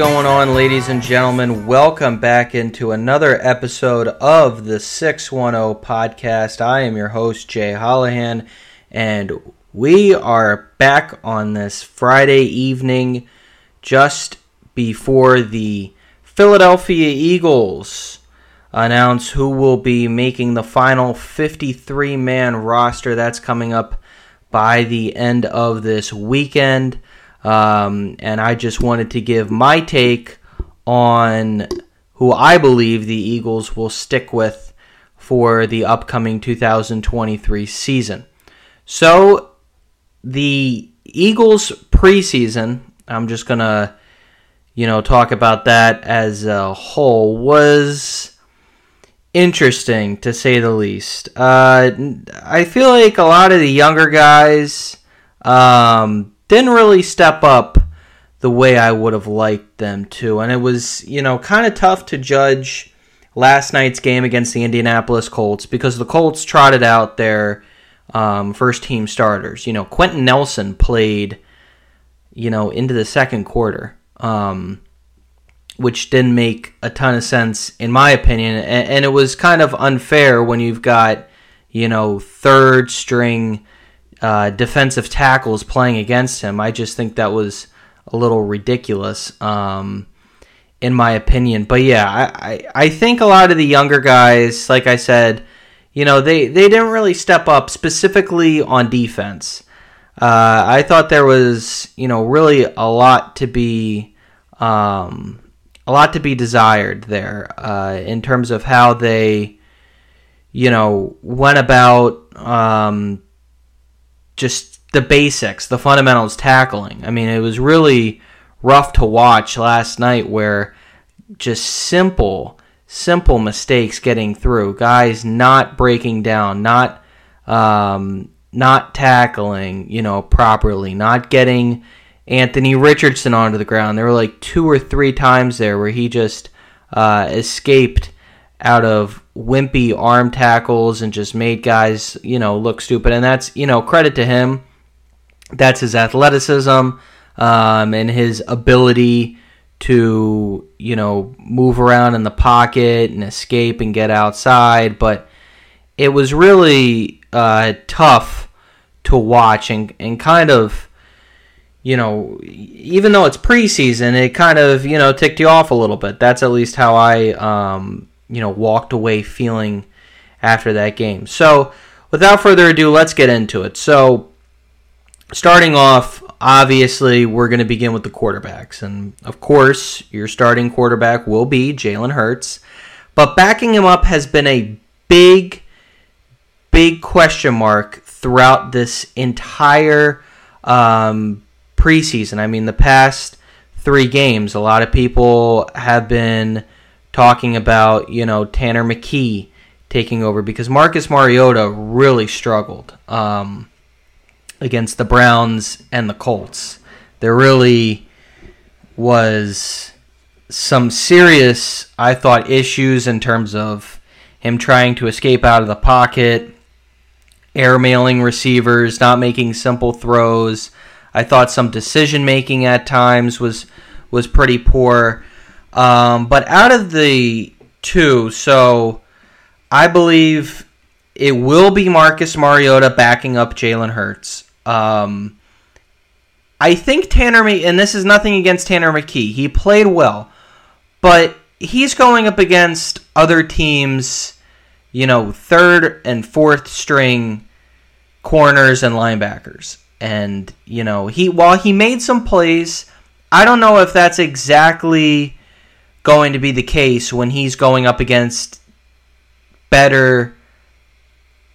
Going on, ladies and gentlemen? Welcome back into another episode of the 610 podcast. I am your host, Jay Hollihan, and we are back on this Friday evening just before the Philadelphia Eagles announce who will be making the final 53 man roster. That's coming up by the end of this weekend. Um, and I just wanted to give my take on who I believe the Eagles will stick with for the upcoming 2023 season. So, the Eagles preseason, I'm just going to, you know, talk about that as a whole, was interesting to say the least. Uh, I feel like a lot of the younger guys um, didn't really step up the way I would have liked them to. And it was, you know, kind of tough to judge last night's game against the Indianapolis Colts because the Colts trotted out their um, first team starters. You know, Quenton Nelson played, you know, into the second quarter, um, which didn't make a ton of sense in my opinion. And, and it was kind of unfair when you've got, you know, third string uh, defensive tackles playing against him. I just think that was a little ridiculous, um, in my opinion. But yeah, I, I, I think a lot of the younger guys, like I said, you know, they, they didn't really step up specifically on defense. Uh, I thought there was, you know, really a lot to be, um, a lot to be desired there uh, in terms of how they, you know, went about um, just the basics, the fundamentals tackling. I mean, it was really rough to watch last night where just simple, simple mistakes getting through. Guys not breaking down, not um, not tackling, you know, properly, not getting Anthony Richardson onto the ground. There were like two or three times there where he just uh, escaped out of wimpy arm tackles and just made guys, you know, look stupid. And that's, you know, credit to him. That's his athleticism um, and his ability to, you know, move around in the pocket and escape and get outside. But it was really uh, tough to watch and, and kind of, you know, even though it's preseason, it kind of, you know, ticked you off a little bit. That's at least how I, um, you know, walked away feeling after that game. So, without further ado, let's get into it. So, starting off, obviously, we're going to begin with the quarterbacks. And of course, your starting quarterback will be Jalen Hurts. But backing him up has been a big, big question mark throughout this entire um, preseason. I mean, the past three games, a lot of people have been talking about, you know, Tanner McKee taking over because Marcus Mariota really struggled um, against the Browns and the Colts. There really was some serious, I thought, issues in terms of him trying to escape out of the pocket, airmailing receivers, not making simple throws. I thought some decision making at times was was pretty poor. Um, but out of the two, so I believe it will be Marcus Mariota backing up Jalen Hurts. Um, I think Tanner, and this is nothing against Tanner McKee. He played well, but he's going up against other teams, you know, third and fourth string corners and linebackers. And, you know, he while he made some plays, I don't know if that's exactly going to be the case when he's going up against better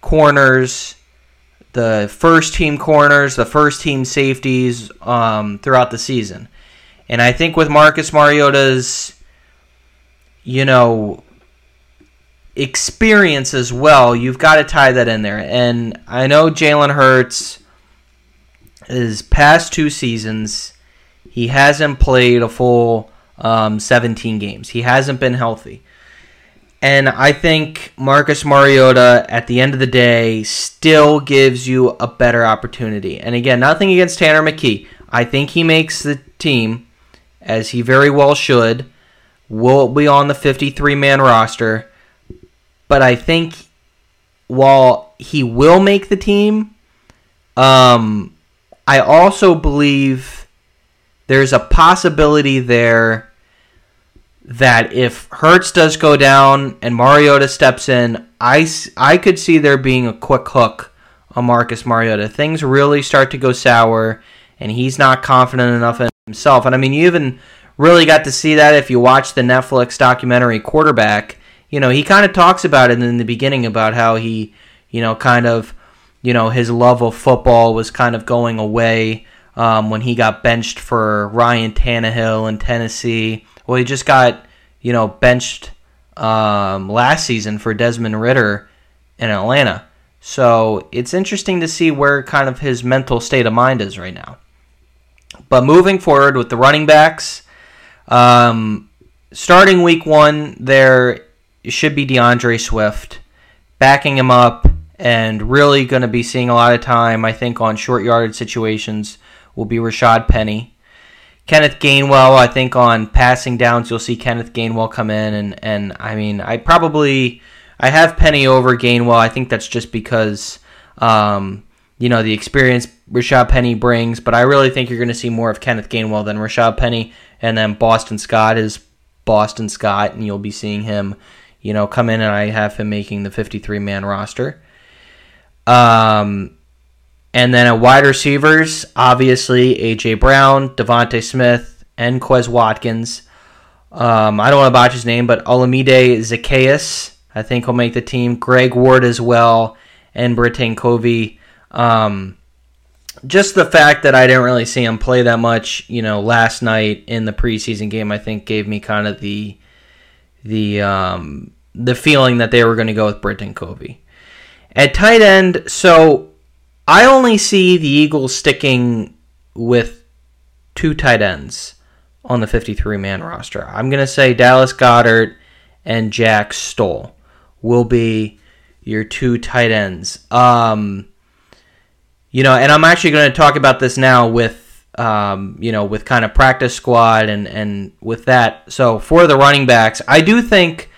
corners, the first team corners, the first team safeties um, throughout the season. And I think with Marcus Mariota's, you know, experience as well, you've got to tie that in there. And I know Jalen Hurts, his past two seasons, he hasn't played a full um, 17 games. He hasn't been healthy. And I think Marcus Mariota, at the end of the day, still gives you a better opportunity. And again, nothing against Tanner McKee. I think he makes the team. as he very well should, will be on the 53 man roster. But I think while he will make the team, um, I also believe there's a possibility there that if Hurts does go down and Mariota steps in, I, I could see there being a quick hook on Marcus Mariota. Things really start to go sour, and he's not confident enough in himself. And I mean, you even really got to see that if you watch the Netflix documentary Quarterback. You know, he kind of talks about it in the beginning about how he, you know, kind of, you know, his love of football was kind of going away um, when he got benched for Ryan Tannehill in Tennessee well, he just got you know benched um, last season for Desmond Ridder in Atlanta. So it's interesting to see where kind of his mental state of mind is right now. But moving forward with the running backs, um, starting week one, there should be D'Andre Swift backing him up and really going to be seeing a lot of time, I think, on short yardage situations will be Rashad Penny. Kenneth Gainwell, I think on passing downs, you'll see Kenneth Gainwell come in, and and I mean, I probably I have Penny over Gainwell. I think that's just because um, you know the experience Rashad Penny brings, but I really think you're going to see more of Kenneth Gainwell than Rashad Penny, and then Boston Scott is Boston Scott, and you'll be seeing him, you know, come in, and I have him making the 53 man roster. Um, and then at wide receivers, obviously A.J. Brown, DeVonta Smith, and Quez Watkins. Um, I don't want to botch his name, but Olamide Zaccheaus, I think he'll make the team. Greg Ward as well, and Britton Covey. Um, just the fact that I didn't really see him play that much, you know, last night in the preseason game, I think gave me kind of the the um, the feeling that they were going to go with Britton Covey. At tight end, so I only see the Eagles sticking with two tight ends on the 53 man roster. I'm going to say Dallas Goedert and Jack Stoll will be your two tight ends. Um, you know, and I'm actually going to talk about this now with um, you know, with kind of practice squad and and with that. So for the running backs, I do think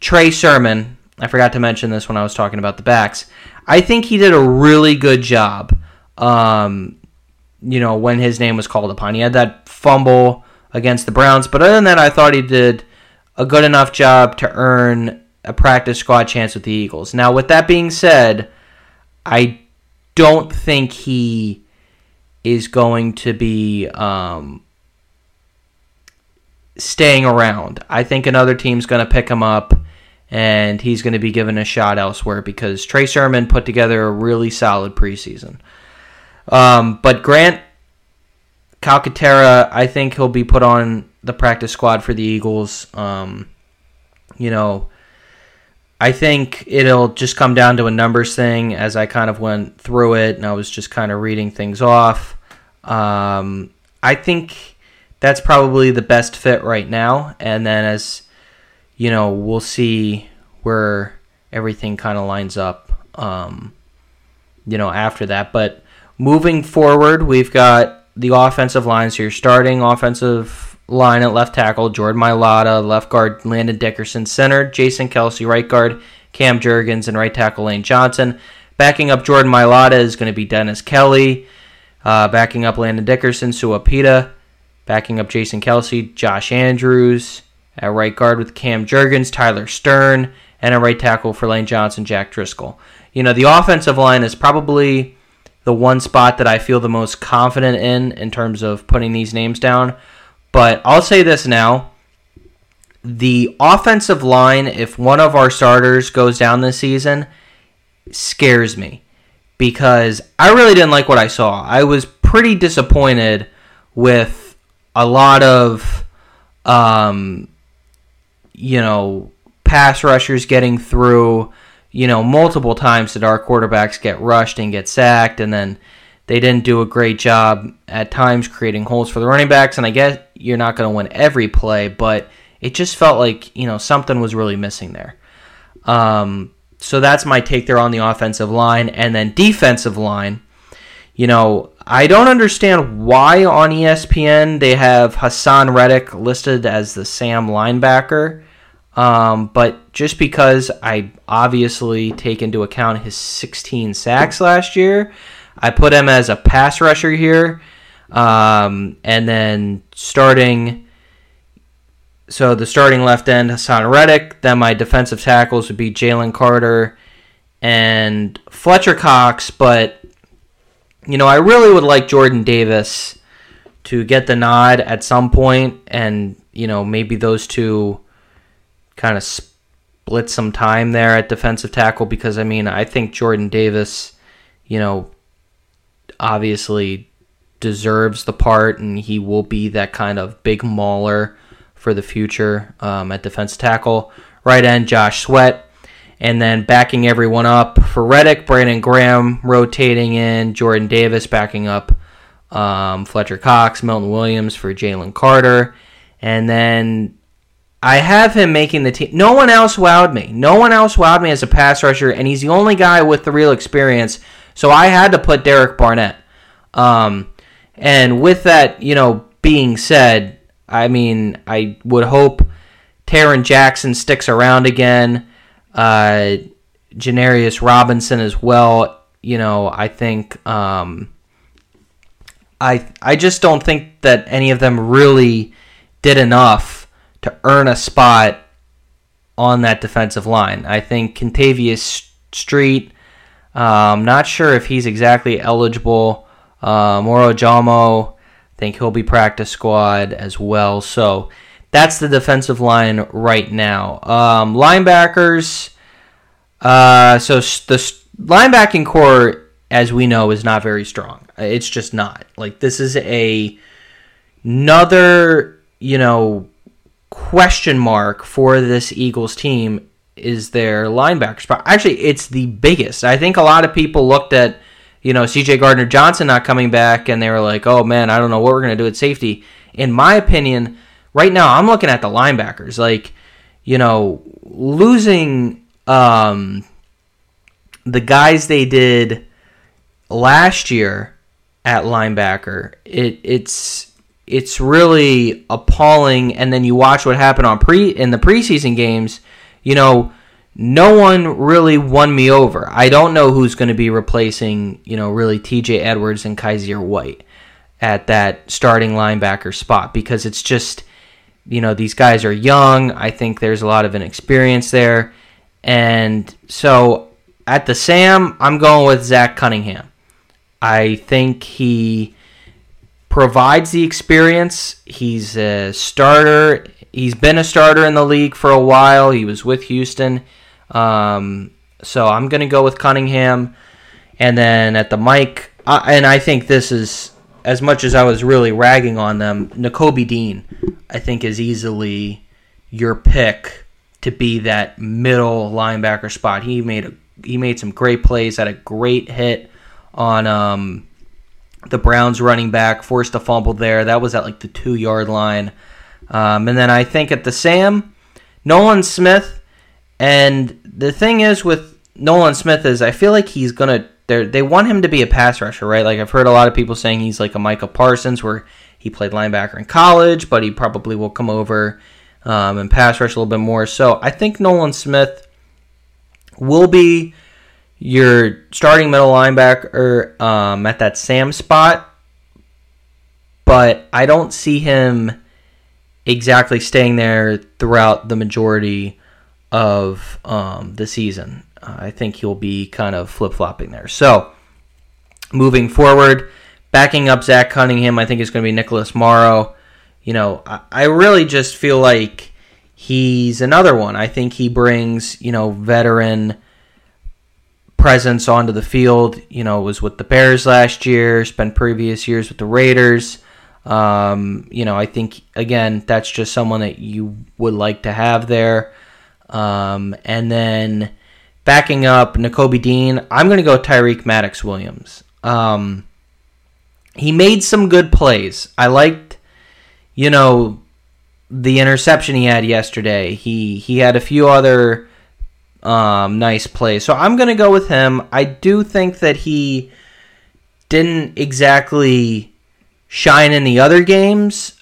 Trey Sermon. I forgot to mention this when I was talking about the backs. I think he did a really good job. Um, you know, when his name was called upon, he had that fumble against the Browns, but other than that, I thought he did a good enough job to earn a practice squad chance with the Eagles. Now, with that being said, I don't think he is going to be um, staying around. I think another team's going to pick him up and he's going to be given a shot elsewhere because Trey Sermon put together a really solid preseason. Um, but Grant Calcaterra, I think he'll be put on the practice squad for the Eagles. Um, you know, I think it'll just come down to a numbers thing as I kind of went through it and I was just kind of reading things off. Um, I think that's probably the best fit right now. And then as you know, we'll see where everything kind of lines up, um, you know, after that. But moving forward, we've got the offensive lines here. Starting offensive line at left tackle, Jordan Mailata, left guard, Landon Dickerson, center, Jason Kelce, right guard, Cam Jurgens, and right tackle, Lane Johnson. Backing up Jordan Mailata is going to be Dennis Kelly. Uh, backing up Landon Dickerson, Sua Opeta. Backing up Jason Kelce, Josh Andrews. At right guard with Cam Jurgens, Tyler Steen, and a right tackle for Lane Johnson, Jack Driscoll. You know, the offensive line is probably the one spot that I feel the most confident in in terms of putting these names down. But I'll say this now. The offensive line, if one of our starters goes down this season, scares me because I really didn't like what I saw. I was pretty disappointed with a lot of um, you know, pass rushers getting through, you know, multiple times did our quarterbacks get rushed and get sacked, and then they didn't do a great job at times creating holes for the running backs. And I guess you're not going to win every play, but it just felt like, you know, something was really missing there. Um, so that's my take there on the offensive line. And then defensive line, you know, I don't understand why on ESPN they have Haason Reddick listed as the Sam linebacker. Um, but just because I obviously take into account his 16 sacks last year, I put him as a pass rusher here. Um, and then starting, so the starting left end, Haason Reddick. Then my defensive tackles would be Jalen Carter and Fletcher Cox. But, you know, I really would like Jordan Davis to get the nod at some point, and, you know, maybe those two kind of split some time there at defensive tackle because, I mean, I think Jordan Davis, you know, obviously deserves the part and he will be that kind of big mauler for the future um, at defense tackle. Right end, Josh Sweat. And then backing everyone up for Reddick, Brandon Graham rotating in, Jordan Davis backing up um, Fletcher Cox, Milton Williams for Jalen Carter. And then I have him making the team. No one else wowed me. No one else wowed me as a pass rusher, and he's the only guy with the real experience. So I had to put Derek Barnett. Um, and with that, you know, being said, I mean, I would hope Tarron Jackson sticks around again. Uh, Janarius Robinson as well. You know, I think um, I I just don't think that any of them really did enough to earn a spot on that defensive line. I think Kentavius Street. Um, not sure if he's exactly eligible. Uh, Moro Ojomo, I think he'll be practice squad as well. So that's the defensive line right now. Um, linebackers. Uh, so the linebacking core, as we know, is not very strong. It's just not. Like this is a another you know question mark for this Eagles team is their linebacker spot. Actually, it's the biggest. I think a lot of people looked at you know, CJ Gardner Johnson not coming back, and they were like, oh man, I don't know what we're going to do at safety. In my opinion, right now, I'm looking at the linebackers. Like, you know, losing um, the guys they did last year at linebacker, it, it's it's really appalling. And then you watch what happened on pre in the preseason games. You know, no one really won me over. I don't know who's going to be replacing, you know, really TJ Edwards and Kyzir White at that starting linebacker spot because it's just, you know, these guys are young. I think there's a lot of inexperience there. And so at the Sam, I'm going with Zach Cunningham. I think he provides the experience. He's a starter. He's been a starter in the league for a while. He was with Houston. Um, so I'm going to go with Cunningham. And then at the mic, uh, and I think this is, as much as I was really ragging on them, Nakobe Dean, I think, is easily your pick to be that middle linebacker spot. He made a he made some great plays, had a great hit on um, the Browns running back, forced a fumble there. That was at like the two yard line. Um, and then I think at the Sam, Nolan Smith and the thing is with Nolan Smith is I feel like he's gonna they want him to be a pass rusher, right? Like I've heard a lot of people saying he's like a Michael Parsons, where he played linebacker in college, but he probably will come over um, and pass rush a little bit more. So I think Nolan Smith will be your starting middle linebacker um, at that Sam spot, but I don't see him exactly staying there throughout the majority of um, the season. Uh, I think he'll be kind of flip flopping there. So, moving forward, backing up Zach Cunningham, I think is going to be Nicholas Morrow. You know, I, I really just feel like he's another one. I think he brings, you know, veteran presence onto the field. You know, was with the Bears last year, spent previous years with the Raiders. Um, you know, I think again that's just someone that you would like to have there. Um, and then backing up Nakobe Dean, I'm going to go Tyreek Maddox Williams. Um, he made some good plays. I liked, you know, the interception he had yesterday. He he had a few other um, nice play. So I'm going to go with him. I do think that he didn't exactly shine in the other games.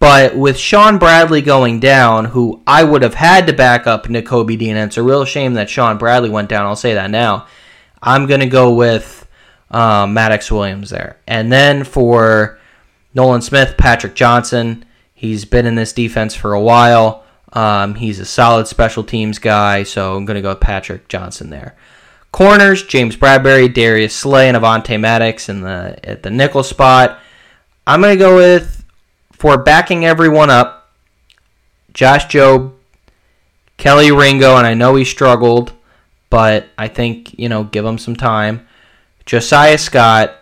But with Shaun Bradley going down, who I would have had to back up Nakobe Dean, and it's a real shame that Shaun Bradley went down. I'll say that now. I'm going to go with um, Maddox Williams there. And then for Nolan Smith, Patrick Johnson. He's been in this defense for a while. Um, he's a solid special teams guy, so I'm going to go with Patrick Johnson there. Corners: James Bradberry, Darius Slay, and Avonte Maddox in the at the nickel spot. I'm going to go with for backing everyone up. Josh Jobe, Kelee Ringo, and I know he struggled, but I think you know give him some time. Josiah Scott,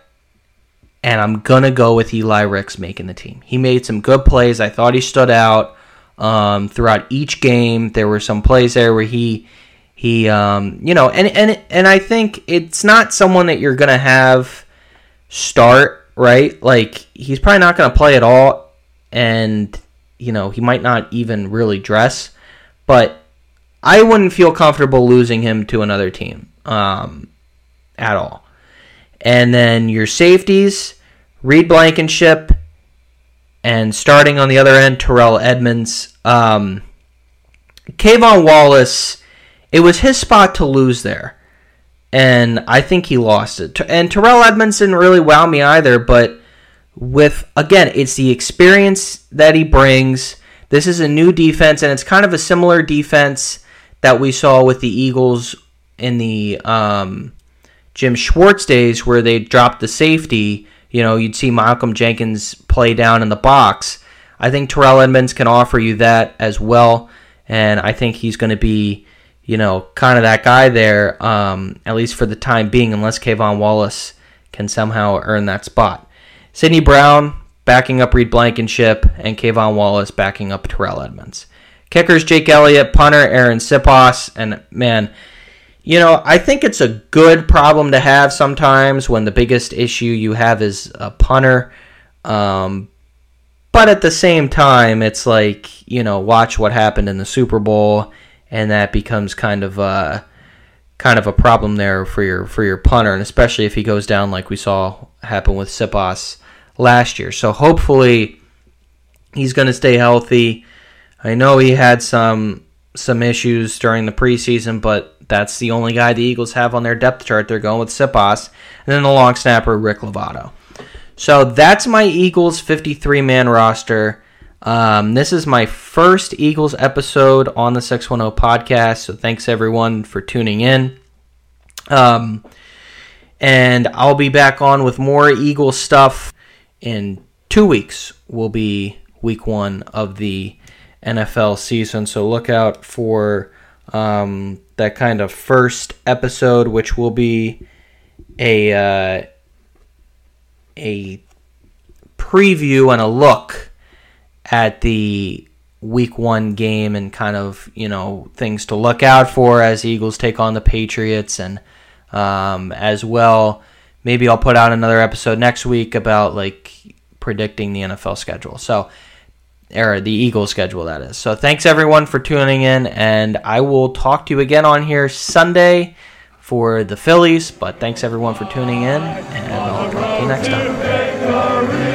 and I'm gonna go with Eli Ricks making the team. He made some good plays. I thought he stood out um, throughout each game. There were some plays there where he he um, you know and and and I think it's not someone that you're gonna have start right. Like he's probably not gonna play at all, and you know he might not even really dress, but. I wouldn't feel comfortable losing him to another team um, at all. And then your safeties, Reed Blankenship, and starting on the other end, Terrell Edmunds. Um, K'Von Wallace, it was his spot to lose there. And I think he lost it. And Terrell Edmunds didn't really wow me either, but with, again, it's the experience that he brings. This is a new defense, and it's kind of a similar defense that we saw with the Eagles in the um, Jim Schwartz days where they dropped the safety, you know, you'd see Malcolm Jenkins play down in the box. I think Terrell Edmunds can offer you that as well, and I think he's going to be, you know, kind of that guy there, um, at least for the time being, unless K'Von Wallace can somehow earn that spot. Sydney Brown backing up Reed Blankenship, and K'Von Wallace backing up Terrell Edmunds. Kickers Jake Elliott, punter Arryn Siposs, and man, you know, I think it's a good problem to have sometimes when the biggest issue you have is a punter. Um, but at the same time, it's like, you know, watch what happened in the Super Bowl, and that becomes kind of a, kind of a problem there for your for your punter, and especially if he goes down like we saw happen with Siposs last year. So hopefully he's going to stay healthy. I know he had some some issues during the preseason, but that's the only guy the Eagles have on their depth chart. They're going with Siposs, and then the long snapper Rick Lovato. So that's my Eagles 53 man roster. Um, this is my first Eagles episode on the 610 podcast, so thanks everyone for tuning in. Um, and I'll be back on with more Eagles stuff in two weeks. Will be week one of the NFL season, so look out for um, that kind of first episode, which will be a uh, a preview and a look at the week one game and kind of you know things to look out for as Eagles take on the Patriots and um, as well. Maybe I'll put out another episode next week about like predicting the NFL schedule. So or the Eagles schedule, that is. So thanks everyone for tuning in, and I will talk to you again on here Sunday for the Phillies. But thanks everyone for tuning in, and I'll talk to you next time.